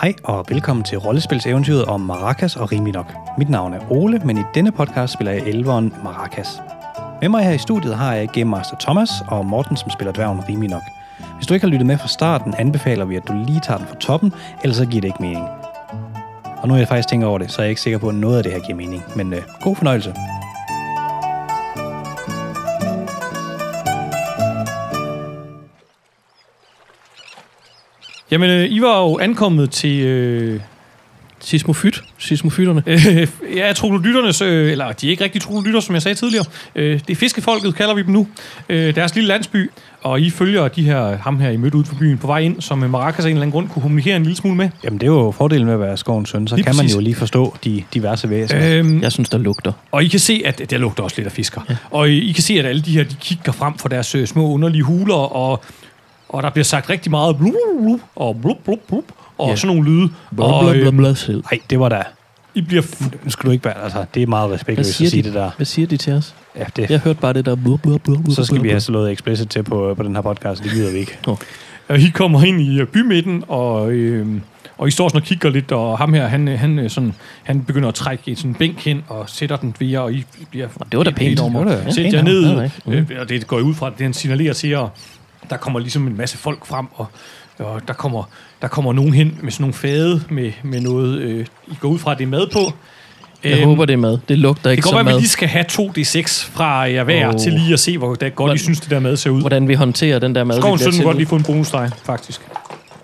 Hej og velkommen til rollespilseventyret om Maracas og Riminok. Mit navn er Ole, men i denne podcast spiller jeg elveren Maracas. Med mig her i studiet har jeg Game Master Thomas og Morten, som spiller dværgen Riminok. Hvis du ikke har lyttet med fra starten, anbefaler vi, at du lige tager den fra toppen, ellers så giver det ikke mening. Og nu er jeg faktisk tænker over det, så er jeg ikke sikker på, at noget af det her giver mening. Men øh, god fornøjelse. Jamen, øh, I var jo ankommet til... Øh, Sismofyt. Sismofytterne. øh, ja, troglodytternes, øh, eller de er ikke rigtig troglodytter, som jeg sagde tidligere. Øh, det er fiskefolket, kalder vi dem nu. Øh, deres lille landsby. Og I følger de her, ham her, I mødte ud for byen på vej ind, som Maracas af en eller anden grund kunne kommunikere en lille smule med. Jamen det er jo fordelen med at være skovens søn, så Lige kan man præcis. jo lige forstå de diverse væsener. Øh, Jeg synes, der lugter. Og I kan se, at der lugter også lidt af fisker. Ja. Og I, I kan se, at alle de her, de kigger frem for deres øh, små underlige huler, og, og der bliver sagt rigtig meget blub, blub, og blub, blub, blub, og Ja. sådan nogle lyde. Bla, bla, øh. Nej, det var da... I bliver... Fu- Nu skal du ikke være... Altså, det er meget respektløst at sige de, det der. hvad siger de til os? Ja, det, Jeg hørte bare det der... Bla, bla, bla, så skal bla, vi have slået explicit til på, på den her podcast. Det gider vi ikke. Og I kommer ind i øh, bymidten, og, øh, og I står sådan og kigger lidt, og ham her, han, øh, han, øh, sådan, han begynder at trække sådan en bænk hen og sætter den ved jer, og I bliver... Det var da pænt. Da- Sæt jer ned, øh, og det går ud fra, det han signalerer til jer. Der kommer ligesom en masse folk frem, og, og der, kommer, der kommer nogen hen med sådan nogle fade med, med noget, øh, I går ud fra, det er mad på. Jeg Øhm, håber, det er mad. Det lugter det ikke kan godt som være, at vi lige skal have 2D6 fra jer hver, oh. til lige at se, hvor det godt I Hvordan- synes, det der mad ser ud. Hvordan vi håndterer den der mad. vi Skovens bliver søn må godt lige få en bonusdrej, faktisk.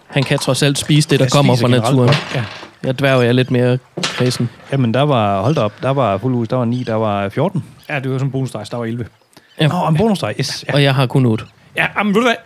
Han kan trods alt spise det, der Jeg kommer fra naturen. godt. Ja. Jeg dværger jeg lidt mere kredsen. Jamen, der var... Hold da op. Der var fuld hus. Der var 9. Der var 14. Ja, det var sådan en bonusdrej, der var 11. Ja. Nå, en bonusdrej. Yes. Ja. Og jeg har kun 8. I'm really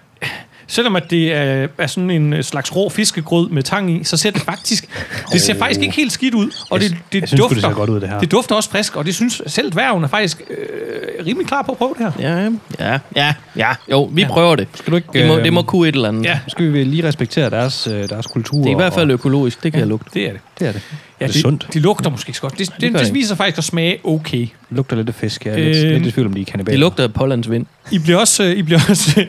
Selvom at det er, er sådan en øh, slags rå fiskegrød med tang i, så ser det faktisk, det ser faktisk ikke helt skidt ud. Og Jeg- det, det, jeg synes dufter, det ser godt ud, det her. Det dufter også frisk, og det synes selv dværgen er faktisk øh, rimelig klar på at prøve det her. Ja, ja, ja, ja. Jo, vi Ja. prøver det. Skal du ikke... Det må, det må kunne et eller andet. Ja, Skal vi lige respektere deres, øh, deres kultur? Det er i hvert fald og- økologisk, det kan jeg lugte. det er det. Det er det. Ja, det er sundt. Det lugter måske ikke så godt. Det, det, gør det, det. viser faktisk at smage okay. Det lugter lidt af fisk. Jeg er lidt, Øhm, lidt i tvivl om, de er kannibaler. Det lugter af Pollands vind. I bliver også, øh, I bliver også,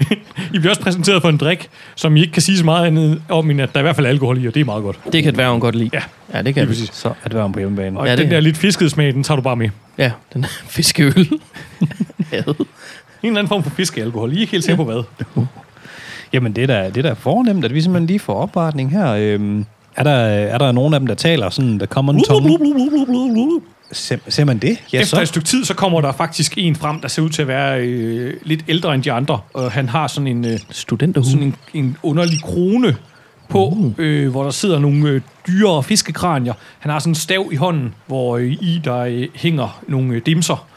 I bliver også præsenteret for en drik, som I ikke kan sige så meget andet om, end at der er i hvert fald alkohol i, og det er meget godt. Det kan dværgen godt lide. Ja, ja det kan det. præcis. Så er det varmt på hjemmebane. Og Ja, ja, det den er- der lidt fiskede smag, den tager du bare med. Ja, den fiskeøl. En eller anden form for fiskealkohol. I er ikke helt sikker på hvad. Jamen, det er da, det er da fornemt, at vi simpelthen lige får opvartning her. Øhm, er, der, er der nogen af dem, der taler sådan, der kommer en tongue? Ser, ser man det? Ja, Efter et så. stykke tid, så kommer der faktisk en frem, der ser ud til at være øh, lidt ældre end de andre. Og han har sådan en, øh, Studenterhue. sådan en, en underlig krone på, Uh. øh, hvor der sidder nogle øh, dyre fiskekranier. Han har sådan en stav i hånden, hvor øh, i der øh, hænger nogle øh, dimser.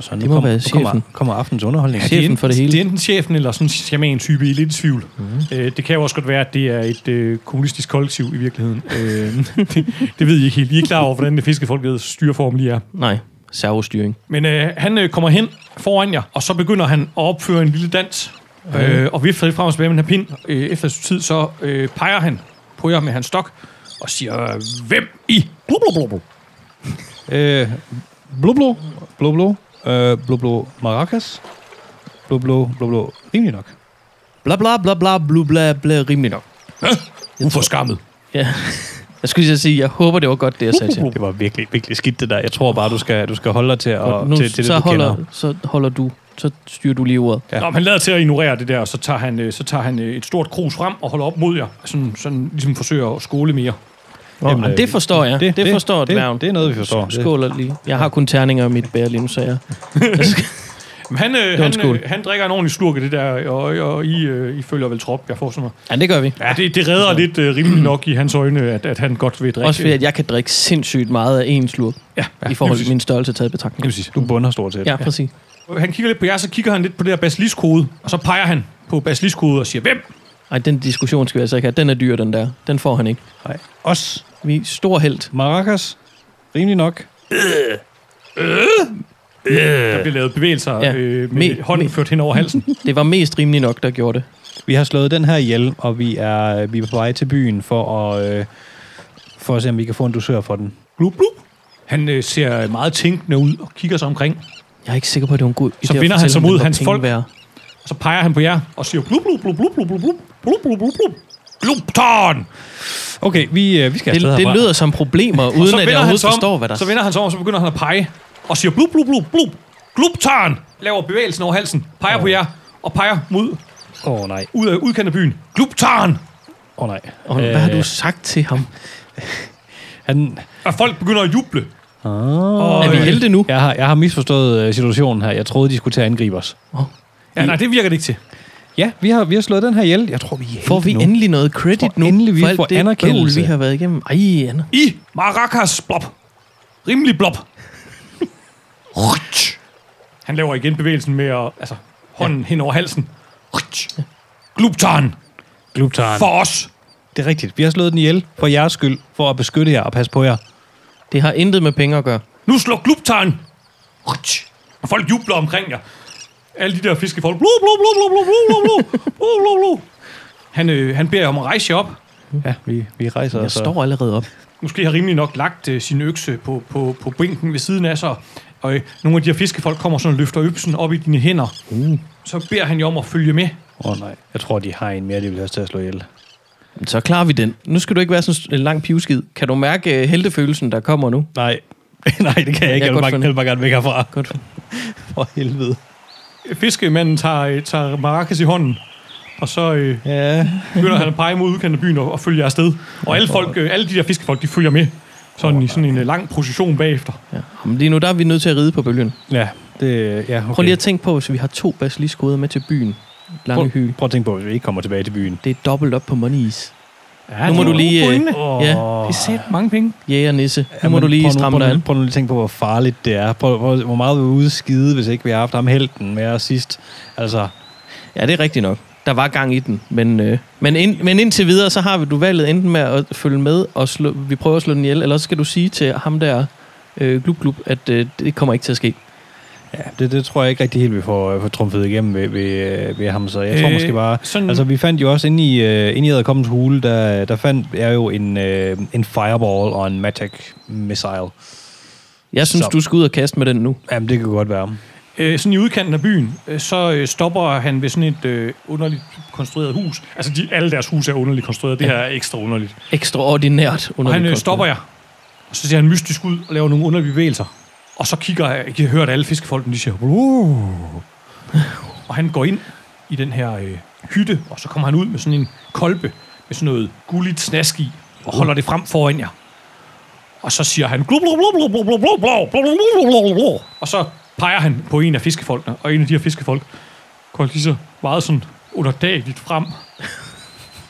Så nu Det må kommer, være nu kommer, chefen. kommer aftens underholdning. Ja, chefen er for det hele. Det er enten chefen eller sådan en shaman-type, I lidt tvivl. Mm. Øh, det kan jo også godt være, at det er et øh, kommunistisk kollektiv i virkeligheden. øh, det, det ved I ikke helt. I er klar over, hvordan det fiskefolkets styreform lige er. Nej, servostyring. Men øh, han øh, kommer hen foran jer, og så begynder han at opføre en lille dans. Øh, og vifter frem og tilbage med den her pind. Øh, efter et tid, så øh, peger han på jer med hans stok, og siger, hvem I? Blub, blub, blub, blub. Øh, blå, blå, blå, blå, øh, blå, blå, maracas, blå, blå, blå, blå, rimelig nok. Bla bla bla bla bla bla bla rimelig nok. Uforskammet. Ja. Jeg skulle lige sige, jeg håber, det var godt, det jeg sagde til. Det var virkelig, virkelig skidt det der. Jeg tror bare, du skal, du skal holde dig til, at, Og nu, til, til det, så, du holder, kender. så holder du, så styrer du lige ordet. Ja. Nå, men han lader til at ignorere det der, og så tager han, øh, så tager han øh, et stort krus frem og holder op mod jer. Sådan, sådan ligesom forsøger at skåle mere. Jamen, Jamen, det forstår jeg. Det, det forstår det, dværgen. det, det er noget, vi forstår. Det, Skåler lige. Jeg har kun terninger i mit bære lige nu, så jeg... jeg skal- Men han, øh, han, øh, han drikker en ordentlig slurk af det der, og, og I, øh, I følger vel trop, jeg får sådan noget. ja, det gør vi. Ja, det, det redder lidt øh, rimelig nok i hans øjne, at, at han godt vil drikke. Også fordi, at jeg kan drikke sindssygt meget af en slurk, ja, ja, i forhold til min størrelse taget i betragtning. Præcis. Du bunder stort set. Ja, præcis. Han kigger lidt på jer, så kigger han lidt på det der basiliskode, og så peger han på basiliskode og siger, hvem? Ej, den diskussion skal vi altså ikke have. Den er dyr, den der. Den får han ikke. Nej. Os, Vi er stor held. maracas, rimelig nok. Der bliver lavet bevægelser Ja. øh, med Me- hånden me- ført hen over halsen. Det var mest rimelig nok, der gjorde det. Vi har slået den her ihjel, og vi er, vi er på vej til byen for at, øh, for at se, om vi kan få en dusør for den. Blub, blub. Han øh, ser meget tænkende ud og kigger sig omkring. Jeg er ikke sikker på, at det var en god idé Så at vender han fortælle sig ham, mod hans penge folk. Værd. Og så peger han på jer og siger blub, blub, blub, blub, blub, blub, blub, blub, blub, blub, blub. Gluptarn! Okay, vi, øh, vi skal Det, afsted det herfra. lyder som problemer, Og uden så at jeg vender han overhovedet sig om, forstår, hvad der Så vender han sig om, og så begynder han at pege. Og siger blub, blub, blub, blub. Gluptarn! Laver bevægelsen over halsen. Peger på jer. Og peger mod, Åh oh, nej, ud af udkanten af byen. Gluptarn! åh oh, nej. Og hvad har du sagt til ham? Han, Og folk begynder at juble. oh, Er vi øh, helte nu? jeg, har, jeg har misforstået øh, situationen her. Jeg troede, de skulle til at angribe os. Ja, nej, det virker det ikke til. Ja, vi har, vi har slået den her ihjel. Jeg tror, vi er Får vi nu. endelig noget credit nu? endelig, vi for alt får det anerkendelse. bøvl, vi har været igennem. Ej, Anna. I Maracas blob. Rimelig blob. Han laver igen bevægelsen med at, altså, hånden ja. hen over halsen. Gluptarn. Gluptarn. For os. Det er rigtigt. Vi har slået den ihjel for jeres skyld, for at beskytte jer og passe på jer. Det har intet med penge at gøre. Nu slår Gluptarn. Og folk jubler omkring jer. Alle de der fiskefolk. Blu, blu, blu, blu, blu, blu, blu, blu, blu, blu. Han, øh, han beder om at rejse op. Ja, vi, vi rejser Jeg os. står allerede op. Måske har rimelig nok lagt øh, sin økse på, på, på bænken ved siden af sig. Og øh, nogle af de her fiskefolk kommer sådan og løfter øksen op i dine hænder. Uh. Så beder han jer om at følge med. Åh oh, nej, jeg tror, de har en mere, de vil have til at slå ihjel. Så klarer vi den. Nu skal du ikke være sådan en lang pivskid. Kan du mærke uh, heltefølelsen, der kommer nu? Nej, nej, det kan jeg ikke. Jeg Jeg, kan vil bare, jeg vil bare gerne væk herfra. Godt. For helvede. Fiskemanden tager, øh, tager maracas i hånden. Og så øh, Ja. begynder han at pege mod udkanten af byen og, og følge jer afsted. Og alle, folk, øh, alle de der fiskefolk, de følger med. Sådan i sådan en øh, lang procession bagefter. Ja. Men lige nu der er vi nødt til at ride på bølgen. Ja, det, ja okay. Prøv lige at tænke på, hvis vi har to basiliskoder med til byen. Lange hy. prøv, prøv at tænke på, hvis vi ikke kommer tilbage til byen. Det er dobbelt op på monies. Ja, Nu må du lige, øh, Oh. Ja, Det er sæt mange penge. Jæger nisse. Nu Ja, må du lige stramme prøv dig an. Prøv nu lige at tænke på, hvor farligt det er. Prøv, prøv, hvor meget vi var ude skide, hvis ikke vi har haft ham helten med os sidst. Altså, Ja, det er rigtigt nok. Der var gang i den. Men, øh, men, ind, men indtil videre, så har vi du valget enten med at følge med, og slå, vi prøver at slå den ihjel, eller så skal du sige til ham der, øh, glub, glub, at øh, det kommer ikke til at ske. Ja, det, det tror jeg ikke rigtig helt, vi får, får trumfet igennem ved, ved, øh, ved ham. Så jeg tror Øh, måske bare... Sådan, Altså, vi fandt jo også inde i, uh, inde i Æderkommens hule, der, der fandt jeg jo en, uh, en fireball og en magic missile. Jeg synes, Så. du skal ud og kaste med den nu. Jamen, det kan godt være. øh, sådan i udkanten af byen, øh, så øh, stopper han ved sådan et øh, underligt konstrueret hus. Altså, de, alle deres huse er underligt konstrueret. Det her er ekstra underligt. Ekstraordinært under Og han øh, stopper jer. Og så ser han mystisk ud og laver nogle underlige bevægelser. Og så kigger jeg, jeg hørt alle fiskefolkene, de siger... Og han går ind i den her øh, hytte, og så kommer han ud med sådan en kolbe med sådan noget gulligt snask i, og holder det frem foran jer. Og så siger han... "Glub, glub, glub, glub, glub, glub, glub, glub, glub, glub. Og så peger han på en af fiskefolkene, og en af de her fiskefolk går lige så meget sådan underdagligt frem,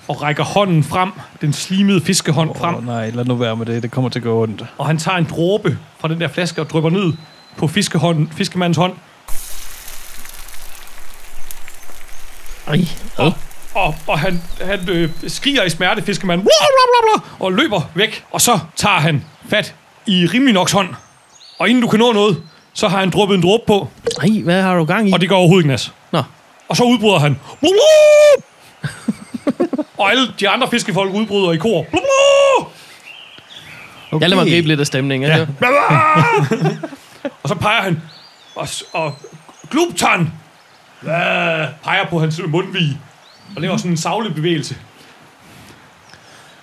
og rækker hånden frem, den slimede fiskehånd frem, Åh, nej, lad nu være med det. Det kommer til at gå ondt. og han tager en dråbe fra den der flaske og drypper ned på fiskehånden, fiskemandens hånd, Ej, og, og, og han, han øh, skriger i smerte, fiskemanden, og løber væk. Og så tager han fat i Riminoks hånd, og inden du kan nå noget, så har han druppet en dråbe på, ej, hvad har du gang i? og det går overhovedet ikke nas. Nå, Og så udbryder han, blah, blah, og alle de andre fiskefolk udbryder i kor, blah, blah, Okay. jeg lader mig gribe lidt af stemningen. Ja. Bla, bla. og så peger han, og, og glubtan Bla, peger på hans mundvige, og laver sådan en savlig bevægelse.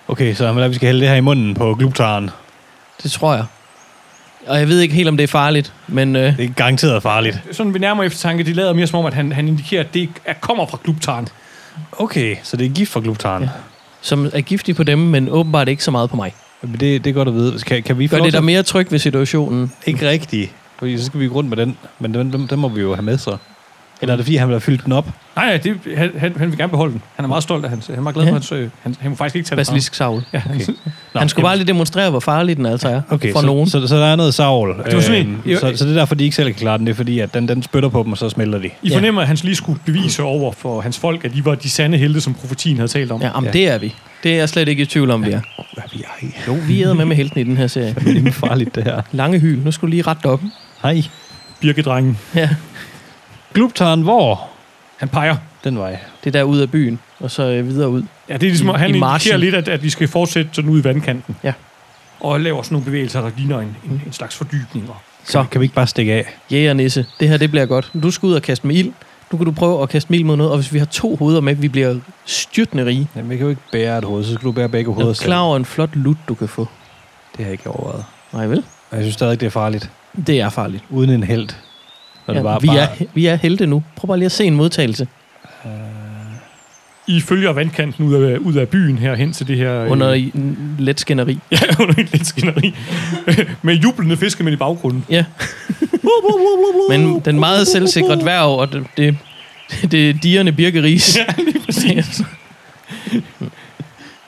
Okay, så hvordan vi skal hælde det her i munden på gluptaren. Det tror jeg. Og jeg ved ikke helt, om det er farligt, men øh, Det er garanteret farligt. Sådan ved nærmere eftertanke, de lader mere som om, at han, han indikerer, at det er, kommer fra glubtaren. Okay, så det er gift for gluptaren. Ja. Som er giftig på dem, men åbenbart ikke så meget på mig. Det, det er godt at vide. Kan, kan vi få Gør lov det til dig at- mere tryg ved situationen? Ikke rigtigt. Fordi så skal vi gå rundt med den. Men den, den, den må vi jo have med så. Eller er det fordi, han vil have fyldt den op? Nej, det, han, han, vil gerne beholde den. Han er meget stolt af hans. Han er meget glad for Ja. hans... Øh, han, han må faktisk ikke tage Basilisk savl. Ja, han, Okay. Nå, Han skulle bare lige demonstrere, hvor farlig den altså er Okay, for så, nogen. Så, så, der er noget savl. Det var sådan Øhm, så, så det er derfor, de ikke selv kan klare den. Det er fordi, at den, den spytter på dem, og så smelter de. I fornemmer, at han lige skulle bevise over for hans folk, at de var de sande helte, som profetien havde talt om. Ja, om Ja. det er vi. Det er jeg slet ikke i tvivl om, vi er. Hvad vi er i? Jo, vi er med med helten i den her serie. Det er farligt, det her. Lange hyl. Nu skulle du lige rette op. Hej. Birkedrengen. Ja, Gluptaren, hvor? Han peger. Den vej. det er der ud af byen, og så øh, videre ud. Ja, det er ligesom, I- at han i indikerer lidt, at, at vi skal fortsætte sådan ud i vandkanten. Ja. Og laver sådan nogle bevægelser, der ligner en, en, en slags fordybninger. Så, Kan vi ikke bare stikke af? jæger nisse. Det her, det bliver godt. Du skal ud og kaste med ild. Nu kan du prøve at kaste mil mod noget, og hvis vi har to hoveder med, vi bliver styrtende rige. Jamen, vi kan jo ikke bære et hoved, så skal du bære begge Jeg hoveder er selv. klar over en flot lut, du kan få. Det har jeg ikke overvejet. Nej vel? Og jeg synes stadig, det er farligt. Det er farligt. Uden en held. Når Ja, det bare, vi, bare, er, vi er helte nu. Prøv bare lige at se en modtagelse. I følger vandkanten ud af, ud af byen her hen til det her... øh, Under en let skænderi. Ja, under et lidt skænderi. med jublende fiskemænd i baggrunden. Ja. Men den meget selvsikre dværg, og det, det, det er digerne birkeris. Ja, lige præcis.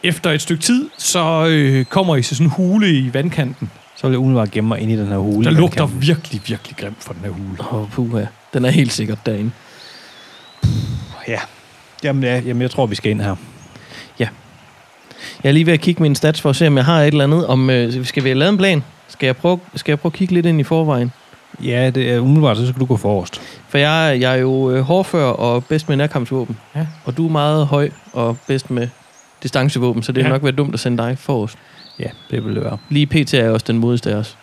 Efter et stykke tid, så øh, kommer I til sådan en hule i vandkanten. Så vil jeg umiddelbart gemme mig ind i den her hule. Der lugter vandkanten. virkelig, virkelig grimt fra den her hule. Åh, oh, puha. Den er helt sikkert derinde. Ja. Jamen, ja, jamen, jeg tror, vi skal ind her. Jeg er lige ved at kigge mine stats for at se, om jeg har et eller andet. Om, øh, skal vi have lavet en plan? Skal jeg, prøve, skal jeg prøve at kigge lidt ind i forvejen? Ja, det er umiddelbart, så skal du gå forrest. For jeg, jeg er jo øh, hårdfør og bedst med nærkampsvåben. Ja. Og du er meget høj og bedst med distancevåben, så det er Ja. nok været dumt at sende dig forrest. Ja, det vil det være. Lige pt. er også den modigste af os.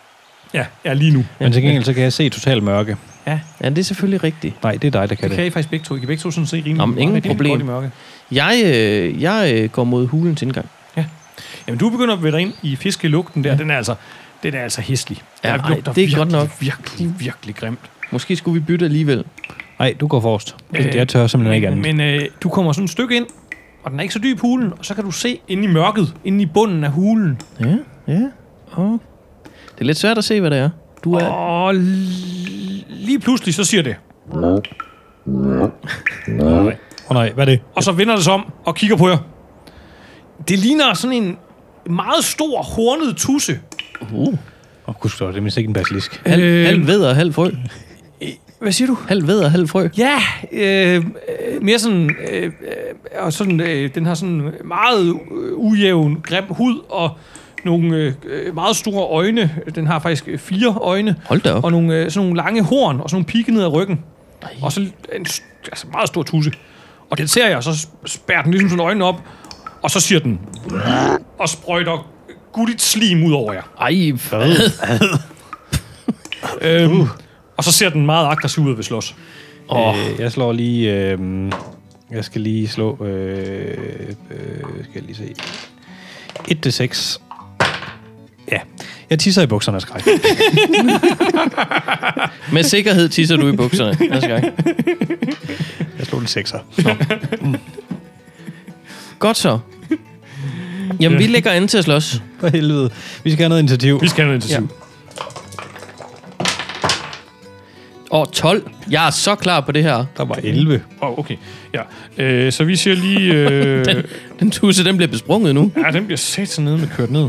Ja, ja lige nu. Men til gengæld, så kan jeg se totalt mørke. Ja, det er selvfølgelig rigtigt. Nej, det er dig, der kan Det det. kan I faktisk begge to. I kan begge to sådan se rimelig Nå, men ingen problem. godt i mørke. Jeg, øh, jeg øh, går mod hulens indgang. Jamen, du begynder at vælte ind i fiskelugten der. Ja. Den er altså, den er altså hæslig. Ja, ej, det er virkelig, godt nok. Virkelig, virkelig grimt. Måske skulle vi bytte alligevel. Nej, du går forrest. Øh, Jeg tør simpelthen ikke andet. Men øh, du kommer sådan et stykke ind, og den er ikke så dyb hulen, og så kan du se inde i mørket, inde i bunden af hulen. Ja, ja. Og det er lidt svært at se, hvad det er. Du er... Og l- lige pludselig så siger det. Åh oh, nej, hvad er det? Og så vender det sig om og kigger på jer. Det ligner sådan en meget stor, hornet tusse. Uh. Åh, oh, gud, det er mindst ikke en basilisk. Halv, Øh. halv ved og halv frø. Hvad siger du? Halv ved og halv frø. Ja, øh, øh, mere sådan, øh, og sådan, øh, den har sådan meget øh, ujævn, grim hud, og nogle øh, øh, meget store øjne. Den har faktisk fire øjne, Hold da op. og nogle, øh, sådan nogle lange horn, og sådan nogle pigge ned ad ryggen. Ej. Og så en altså meget stor tusse. Og den ser jeg, og så spærrer den ligesom sådan øjnene op, og så siger den, og sprøjter gulligt slim ud over jer. Ej, hvad? Øhm, og så ser den meget aggressiv ud ved slås. Åh. Øh, jeg slår lige... Øh, jeg skal lige slå... Øh, øh, skal jeg lige se... 1 til 6. Ja. Jeg tisser i bukserne af skræk. Med sikkerhed tisser du i bukserne næste gang. Jeg slog en 6'er. Godt så. Jamen, vi lægger an til at slås. For helvede. Vi skal have noget initiativ. Vi skal have noget intensiv. Åh, 12. Jeg er så klar på det her. Der var 11. Åh, oh, okay. Ja. Øh, så vi siger lige... Øh, Den, den tusse, den bliver besprunget nu. ja, den bliver sat ned med kørt ned.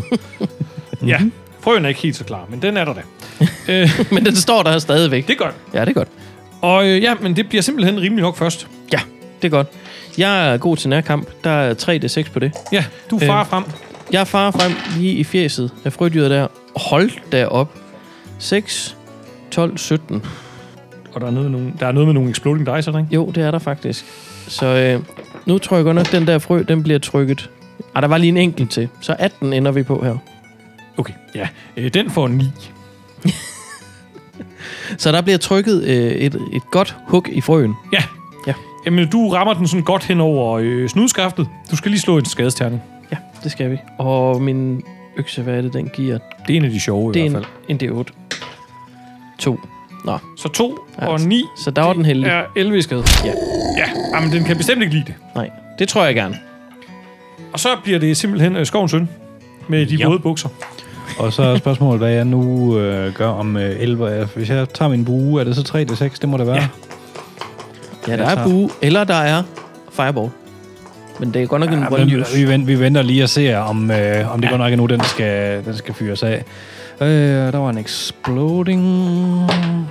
ja, frøen er ikke helt så klar, men den er der da. øh, Men den står der stadigvæk. det er godt. Ja, det er godt. Og øh, ja, men det bliver simpelthen rimelig nok først. Ja, det er godt. Jeg er god til nærkamp. Der er 3d6 på det. Ja, du farer Øh. frem. Jeg farer frem lige i fjeset af frødyret der. Hold da op. 6, 12, 17. Og der er noget med nogle, der er noget med nogle exploding dice, er ikke? Jo, det er der faktisk. Så øh, nu tror jeg godt nok, den der frø, den bliver trykket. Ah, der var lige en enkelt til. Så 18 ender vi på her. Okay, ja. Øh, den får 9. Så der bliver trykket øh, et, et godt hug i frøen. Ja. Ja. Jamen, du rammer den sådan godt hen over øh, snudskaftet. Du skal lige slå en skadesterning. Ja, det skal vi. Og min økse, hvad er det, den giver? Det er en af de sjove Det i er hvert fald. en D8. 2. Nå, Så 2 Ja, og 9 så der var den heldige. er 11 i skade. Ja. Ja, jamen, den kan bestemt ikke lide det. Nej, det tror jeg gerne. Og så bliver det simpelthen øh, skovens søn med de Ja. våde bukser. Og så er spørgsmålet, hvad jeg nu øh, gør om øh, 11. er- Hvis jeg tager min bue, er det så 3 til 6? Det må det være. Ja. Ja, der Jeg er bue, eller der er fireball. Men det er godt nok en Ja, one men use. vi, venter, vi venter lige og ser, om, øh, om det Ja. godt nok er nu, den skal, den skal fyres af. Øh, der var en exploding.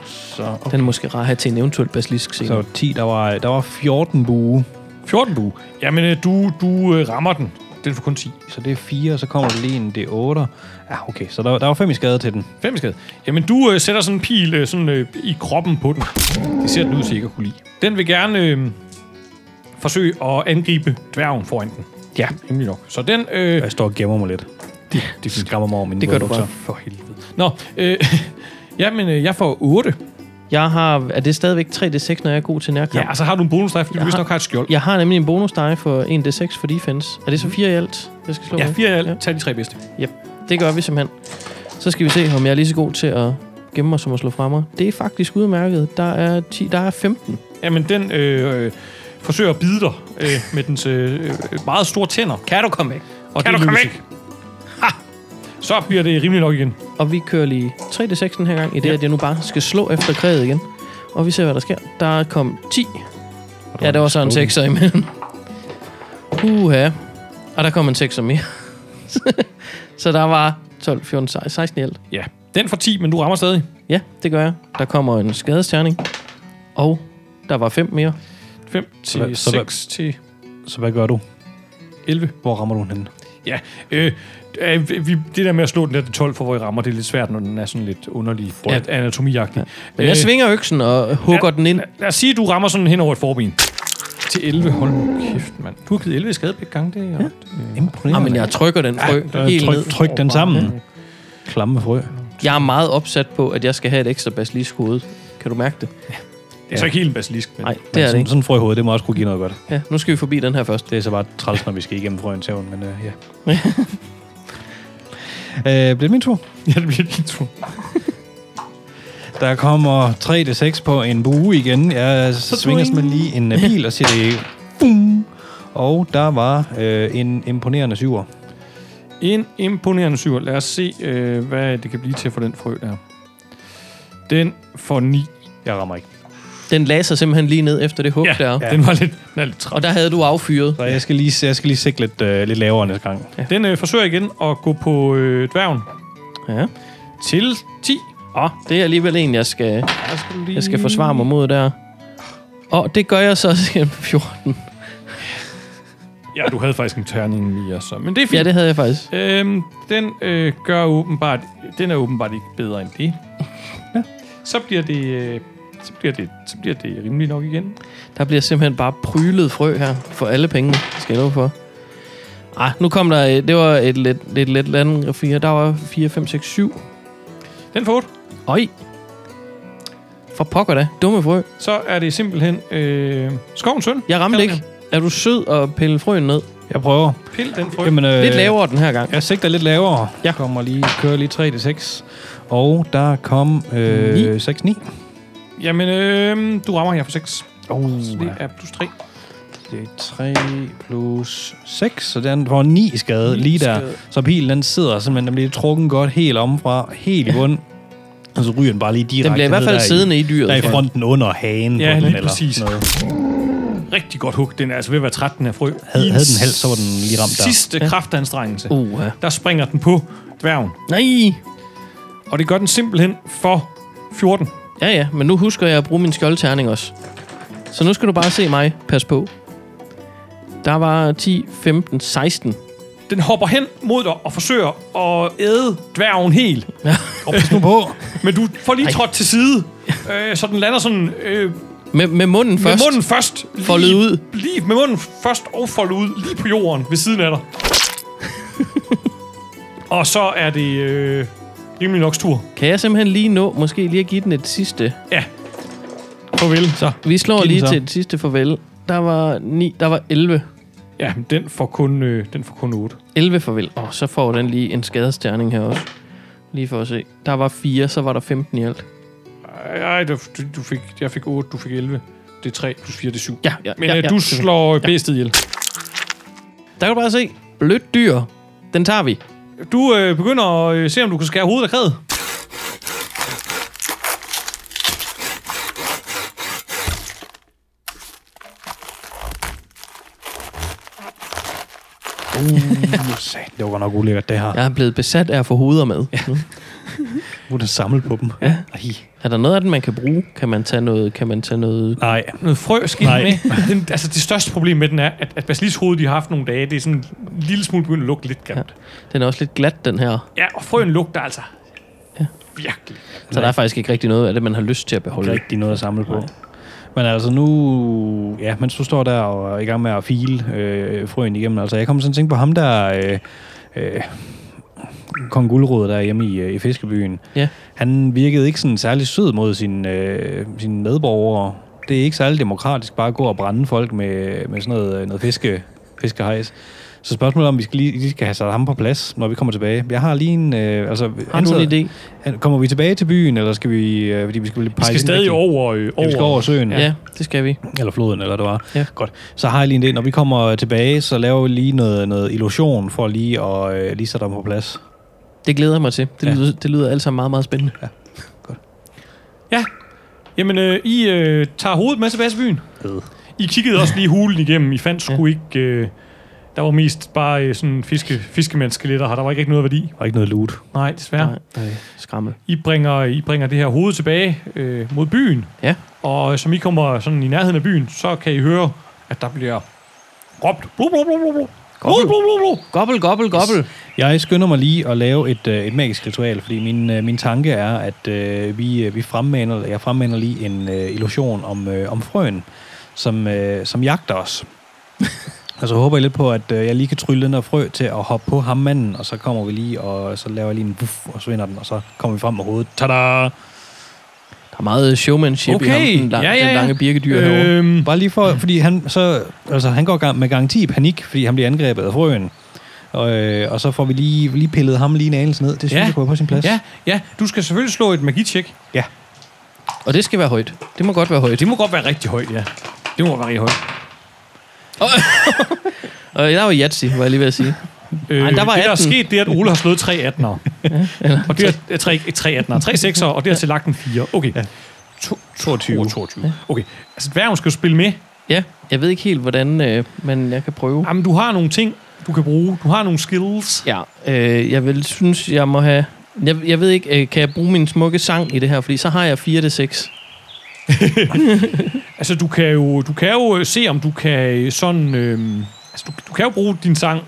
Så, okay. Den er måske rar at have til en eventuel basilisk scene. så 10, der var, der var 14 bue. 14 bue. Jamen, øh, du, du øh, rammer den. Den får kun 10. Så det er 4, og så kommer der lige en D8. Ja, okay, så der, der var 5 i skade til den. 5 i skade. Jamen, du øh, sætter sådan en pil øh, sådan, øh, i kroppen på den. Det ser den ud til ikke at kunne lide. Den vil gerne øh, forsøge at angribe dværgen foran den. Ja. Nemlig nok. Så den... Øh, Jeg står og gemmer mig lidt. Det, det skræmmer mig over mine Det gør du bare. for helvede. Nå, øh, jamen, øh, jeg får 8. Jeg har... Er det stadigvæk 3d6, når jeg er god til nærkamp? Ja, altså har du en bonusdrift, fordi du Jeg vist har- nok har et skjold. Jeg har nemlig en bonus for 1d6 for defense. Er det så 4 i alt, jeg skal slå Ja, med? fire i alt. Ja. Tag de tre bedste. Det gør vi simpelthen. Så skal vi se, om jeg er lige så god til at gemme mig som at slå fremmer. Det er faktisk udmærket. Der er, 10, der er 15. Jamen, den øh, øh, forsøger at bide dig øh, med dens øh, øh, meget store tænder. Kan du komme væk? Og Kan det du komme lykkes ikke. Så bliver det rimelig nok igen. Og vi kører lige 3d6 den her gang, i det, Ja. at jeg nu bare skal slå efter kræet igen. Og vi ser, hvad der sker. Der kom 10. Ja, det var så en 6'er imellem. Uha. Og der kom en 6'er mere. så der var 12, 14, 16 i alt. Ja, den får 10, men du rammer stadig. Ja, det gør jeg. Der kommer en skadesterning. Og der var 5 mere. 5 Så hvad- til så hvad- 6 til Så hvad gør du? 11. Hvor rammer du henne? Ja, øh, øh, vi, det der med at slå den der til 12 for, hvor I rammer, det er lidt svært, når den er sådan lidt underlig Ja. ja. anatomiagtig. Men jeg Øh, svinger øksen og hugger ja, den ind. Lad os sige, at du rammer sådan hen over et forben. Til 11. Hold nu kæft, mand. Du har givet 11 i skade begge gange. Det er ja. Imponerende. Ah, men jeg trykker den frø Ja, helt tryk, ned. tryk den sammen. Klamme frø. Jeg er meget opsat på, at jeg skal have et ekstra basilisk hoved. Kan du mærke det? Det er så ikke helt en basilisk, men Nej, Det det er det sådan, ikke. sådan frø i hovedet, det må også kunne give noget godt. Ja, nu skal vi forbi den her først. Det er så bare træls, når vi skal igennem frøens hævn, men øh, ja. øh, bliver det min tur? ja, det bliver din tur. Der kommer 3-6 på en bue igen. Jeg svinger simpelthen lige en øh, bil og siger det... Boom! Og der var øh, en imponerende syver. En imponerende syver. Lad os se, øh, hvad det kan blive til for den frø der. Den får 9. Jeg rammer ikke. Den lagde sig simpelthen lige ned efter det hug Ja, der. ja. Den var lidt, den lidt træt. Og der havde du affyret. Så jeg skal lige, jeg skal lige sigte lidt, øh, lidt lavere næste gang. Den øh, forsøger igen at gå på øh, dværgen Ja. til 10. Og det er alligevel en, jeg skal, Der skal lige... jeg skal forsvare mig mod der. Og det gør jeg så til 14. Ja, du havde faktisk en terning i så. Men det er fint. Ja, det havde jeg faktisk. Øhm, den øh, gør åbenbart... Den er åbenbart ikke bedre end det. Ja. Så bliver det... Øh, så bliver det, så bliver det rimelig nok igen. Der bliver simpelthen bare prylet frø her for alle pengene, skal jeg for. Ah, nu kom der, et- det var et lidt, lidt, lidt land fire. Der var 4, 5, 6, 7. Den får 8. Øj. For pokker da. Dumme frø. Så er det simpelthen øh, skovens søn. Jeg ramte ikke. Er du sød at pille frøen ned? Jeg prøver. Pil den frø. Jamen, øh, Lidt lavere den her gang. Jeg sigter lidt lavere. Ja. Jeg kommer lige, kører lige 3-6. Og der kom øh, 6-9. Jamen, øh, du rammer her for 6. Oh, Så det er plus 3. det er 3 plus 6, så den får 9 skade Ni lige der. skade. Så pilen den sidder simpelthen, den bliver trukket godt helt omfra, helt i bund. Og så ryger den bare lige direkte Den bliver i hvert fald siddende i dyret. Der i fronten under hagen Ja, på den, eller præcis. Noget. Rigtig godt hug. Den er altså ved at være træt, den her frø. Havde, havde den held, så var den lige ramt der. Sidste Ja. kraftanstrengelse. Uh, Der springer den på dværgen. nej. Og det gør den simpelthen for 14. Ja, ja, men nu husker jeg at bruge min skjoldterning også. Så nu skal du bare se mig. Pas på. Der var 10, 15, 16. Den hopper hen mod dig og forsøger at æde dværgen helt. Ja. Og pas nu på. Men du får lige trådt til side, øh, så den lander sådan øh, Med, med munden med først. munden først. Lige, Foldet ud. Lige med munden først og foldet ud, lige på jorden ved siden af dig. og så er det øh, rimelig nok tur. Kan jeg simpelthen lige nå, måske lige at give den et sidste? Ja. Farvel. Så. Vi slår Giv lige til et sidste farvel. Der var 9, der var 11. Ja, men den får kun, øh, den får kun 8. 11 farvel. Og så får den lige en skadestjerning her også. Lige for at se. Der var 4, så var der 15 i alt. Ej, du, du, du fik, jeg fik 8, du fik 11. Det er 3 plus 4, det er 7. Ja, ja, Men ja, øh, ja. du slår ja. bæstet ihjel. Der kan du bare se. Blødt dyr. Den tager vi. Du øh, begynder at øh, se, om du kan skære hovedet af krædet. Uh, sat, det var nok ulækkert, det her. Jeg er blevet besat af at få hoveder med. Ja. Nu er det samlet på dem. Ja. Ej. Er der noget af den, man kan bruge? Kan man tage noget... Kan man tage noget Nej. Noget frø skidt Nej. med. Den, altså, det største problem med den er, at, at Basilis hoved, de har haft nogle dage, det er sådan en lille smule begyndt at lugte lidt grimt. Den er også lidt glat, den her. Ja, og frøen lugter altså Ja. virkelig. Så der er faktisk ikke rigtig noget af det, man har lyst til at Ikke beholde. rigtig noget at samle på. Men altså nu, ja, mens du står der og er i gang med at file øh, frøen igennem, altså jeg kommer sådan til at tænke på ham der, øh, øh, kong Guldrod der hjemme i, øh, i Fiskebyen, Ja. han virkede ikke sådan særlig sød mod sine, øh, sine medborgere. Det er ikke særlig demokratisk bare at gå og brænde folk med, med sådan noget, øh, noget fiske, fiskehejs. Så spørgsmålet er, om vi skal lige, lige skal have sat ham på plads, når vi kommer tilbage. Jeg har lige en... Øh, altså, Har du en idé? Kommer vi tilbage til byen, eller skal vi... Øh, fordi vi skal, Vi skal stadig over, øh, Ja, over. vi skal over søen. Ja. ja, det skal vi. Eller floden, eller det var. Ja. Godt. Så har jeg lige en idé. Når vi kommer tilbage, så laver vi lige noget, noget illusion for lige at øh, lige sætte ham på plads. Det glæder jeg mig til. Det, Ja. lyder, det lyder alt sammen meget, meget spændende. Ja. Jamen, øh, I øh, tager hovedet med tilbage til byen. Øh. I kiggede også lige hulen igennem. I fandt sgu Ja. ikke... Øh, der var mest bare øh, sådan fiske, fiskemandsskeletter her. Der var ikke rigtig noget værdi. Der er ikke noget loot. Nej, desværre. Nej, nej, skrammel. I bringer, I bringer det her hoved tilbage øh, mod byen. Ja. Og som I kommer sådan i nærheden af byen, så kan I høre, at der bliver råbt. Blu, blu, blu, blu, blu. Blu, blu, blu, blu. Gobbel, gobbel, gobbel. Jeg skynder mig lige at lave et, øh, et magisk ritual, fordi min, øh, min tanke er, at øh, vi, øh, vi fremmaner, jeg fremmaner lige en øh, illusion om, øh, om frøen, som, øh, som jagter os. og så håber jeg lidt på, at øh, jeg lige kan trylle den her frø til at hoppe på ham manden, og så kommer vi lige, og så laver jeg lige en buff, og så vinder den, og så kommer vi frem med hovedet. Tada! Der er meget showmanship Okay. i ham, den, lang, Ja, ja, den ja. lange birkedyr øh, herovre. Øhm, Bare lige for, fordi han, så, altså, han går gang- med garanti i panik, fordi han bliver angrebet af frøen. Og, øh, og så får vi lige, lige pillet ham lige en anelse ned. Det synes Ja. ja. jeg kunne på sin plads. ja, ja, du skal selvfølgelig slå et magitjek. Og det skal være højt. Det må godt være højt. Det må godt være rigtig højt, ja. Det må være rigtig højt. Og der var Yatzy, var jeg lige ved at sige. Øh, Ej, der var det, der er 18. sket, det er, at Ole har slået tre 18'ere. og det er tre, tre 18'ere, tre 6'ere, og det har til lagt en 4. Okay. Ja. To, 22. 22. Okay. Altså, dværgen skal jo spille med. Ja, jeg ved ikke helt, hvordan, øh, men jeg kan prøve. Jamen, du har nogle ting, du kan bruge. Du har nogle skills. Ja, øh, jeg vil synes, jeg må have... Jeg, jeg ved ikke, øh, kan jeg bruge min smukke sang i det her? Fordi så har jeg 4 til 6. Altså, du kan jo, du kan jo øh, se, om du kan øh, sådan... Øh, altså, du, du kan jo bruge din sang.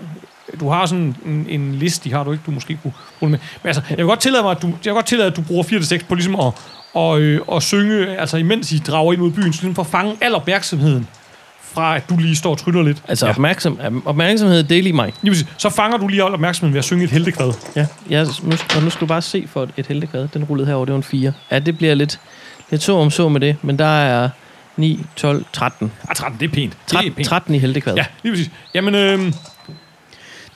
Du har sådan en, en liste, har du ikke, du måske kunne bruge med. Men altså, jeg vil godt tillade mig, at du, jeg vil godt tillade, at du bruger 4-6 på ligesom at, og, øh, og synge, altså imens I drager ind mod byen, så ligesom for at fange al opmærksomheden fra, at du lige står og tryller lidt. Altså, ja. opmærksom, opmærksomhed, det er lige mig. Lige præcis. Så fanger du lige al opmærksomheden ved at synge et heltekvad. Ja, jeg, nu, og nu skal du bare se for et, et heltekvad. Den rullede herover, det var en 4. Ja, det bliver lidt, lidt så om så med det, men der er 9, 12, 13. Ah, 13, det er pænt. Det er 13, pænt. 13 i heltekvad. Ja, lige præcis. Jamen, øh,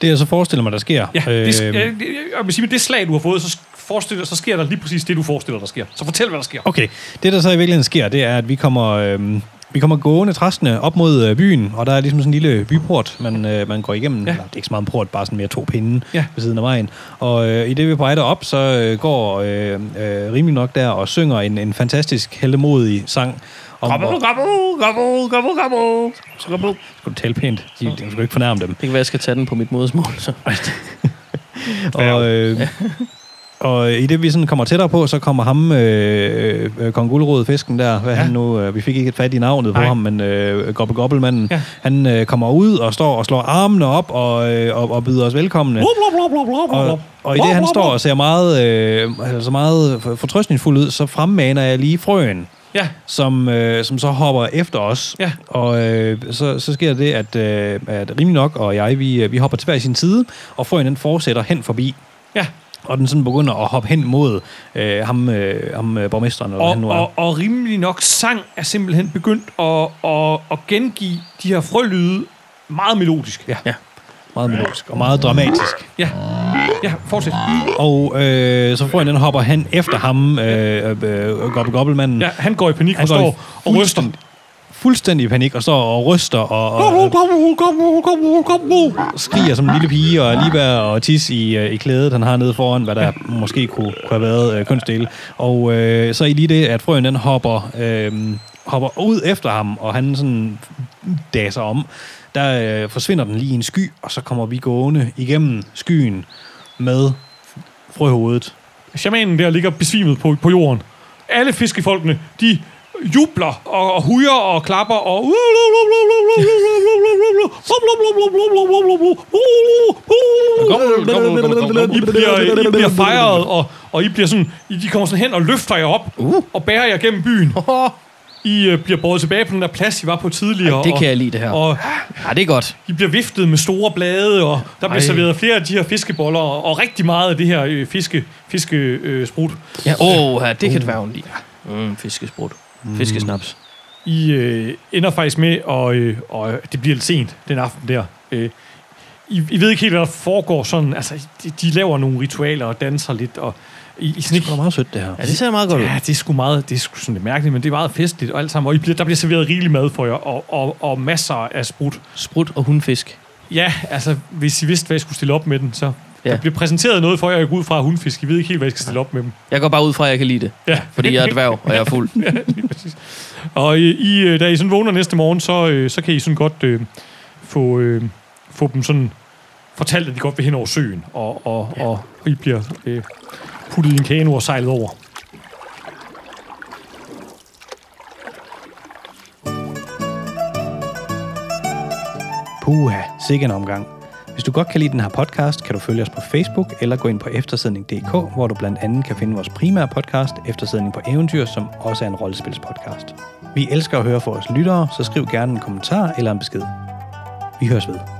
Det jeg så forestiller mig, der sker. ja, det, øh, jeg, jeg vil sige, med det slag, du har fået, så, forestiller, så sker der lige præcis det, du forestiller, der sker. Så fortæl, hvad der sker. Okay, det der så i virkeligheden sker, det er, at vi kommer, øhm, vi kommer gående træskende op mod øh, byen, og der er ligesom sådan en lille byport, man, øh, man går igennem. Ja. Eller, det er ikke så meget en port, bare sådan mere to pinde Ja. ved siden af vejen. Og øh, i det vi er på vej derop, så øh, går øh, øh, rimelig nok der og synger en, en fantastisk heldemodig sang. Om, Gobble, gobble, gobble, gobble, gobble. Så skal du tale pænt. De, de, du skal ikke fornærme dem. Det kan være, jeg skal tage den på mit modersmål. Så. Og, øh, og i det vi sådan kommer tættere på, så kommer ham, øh, øh, Kong Guldrod, fisken der, hvad Ja. han nu, øh, vi fik ikke et fat i navnet Nej. på ham, men øh, Gobble Gobbelmanden, Ja. han øh, kommer ud og står og slår armene op og, øh, og, og byder os velkomne. Blub, blub, blub, blub, blub, Og, og i det han står og ser meget, øh, altså meget for- fortrøstningsfuld ud, så fremmaner jeg lige frøen, Ja, som, øh, som så hopper efter os. Ja. Og øh, så, så sker det, at, øh, at Rimelig nok og jeg, vi, øh, vi hopper til hver sin side, og frøen den fortsætter hen forbi. ja. Og den sådan begynder at hoppe hen mod øh, ham, øh, ham øh, borgmesteren, eller hvad han nu Og, er. og, og rimelig nok sang er simpelthen begyndt at, at, at gengive de her frølyde meget melodisk. Ja. Meget melodisk og meget dramatisk. Ja, ja fortsæt. Og øh, så frøen den hopper hen efter ham, øh, øh, Gobble Gobbelmanden. Ja, han går i panik Han og står og ryster. fuldstændig- i panik, og står og ryster og, og, og skriger som en lille pige, og lige ved at tisse i, øh, i klædet, han har nede foran, hvad der måske kunne, kunne have været øh, kønsdele. Og øh, så i lige det, at frøen den hopper, øh, hopper ud efter ham, og han sådan daser om, der øh, forsvinder den lige i en sky, og så kommer vi gående igennem skyen med frøhovedet. Shamanen der ligger besvimet på, på jorden. Alle fiskefolkene, de jubler og, og hujer og klapper og... I bliver, I bliver fejret, og, og I bliver sådan, I, de kommer sådan hen og løfter jer op uh. og bærer jer gennem byen. I øh, bliver båret tilbage på den der plads, I var på tidligere. Det kan jeg lide, det her. Og Ja, det er godt. I bliver viftet med store blade, og der bliver Ej. serveret flere af de her fiskeboller, og, og rigtig meget af det her øh, fiske, fiske øh, sprut. Ja, åh, ja, det kan dværgen lide. Mm, fiskesprut. Fiskesnaps. I øh, ender faktisk med, og, øh, og det bliver lidt sent den aften der. Øh, I, I ved ikke helt, hvad der foregår sådan. Altså, de, de laver nogle ritualer og danser lidt, og I, I sådan Det er meget sødt, det her. Ja, det ser meget godt ud. Ja, det er sgu meget, det er sgu sådan lidt mærkeligt, men det er meget festligt og alt sammen. Og I bliver, der bliver serveret rigelig mad for jer, og, og, og masser af sprut. Sprut og hundfisk. Ja, altså, hvis I vidste, hvad I skulle stille op med den, så... Ja. Der bliver præsenteret noget for jer, jeg går ud fra hundfisk. I ved ikke helt, hvad I skal stille op med dem. Jeg går bare ud fra, at jeg kan lide det. Ja. Fordi jeg er dværg, og jeg er fuld. ja. Og I, I, øh, da I sådan vågner næste morgen, så, øh, så kan I sådan godt øh, få, øh, få dem sådan fortalt, at de godt vil hen over søen, og, og, ja. og I bliver øh, puttet i en kano og sejlet over. Puha, sikke en omgang. Hvis du godt kan lide den her podcast, kan du følge os på Facebook eller gå ind på eftersidning.dk, hvor du blandt andet kan finde vores primære podcast, Eftersidning på Eventyr, som også er en rollespilspodcast. Vi elsker at høre fra vores lyttere, så skriv gerne en kommentar eller en besked. Vi høres ved.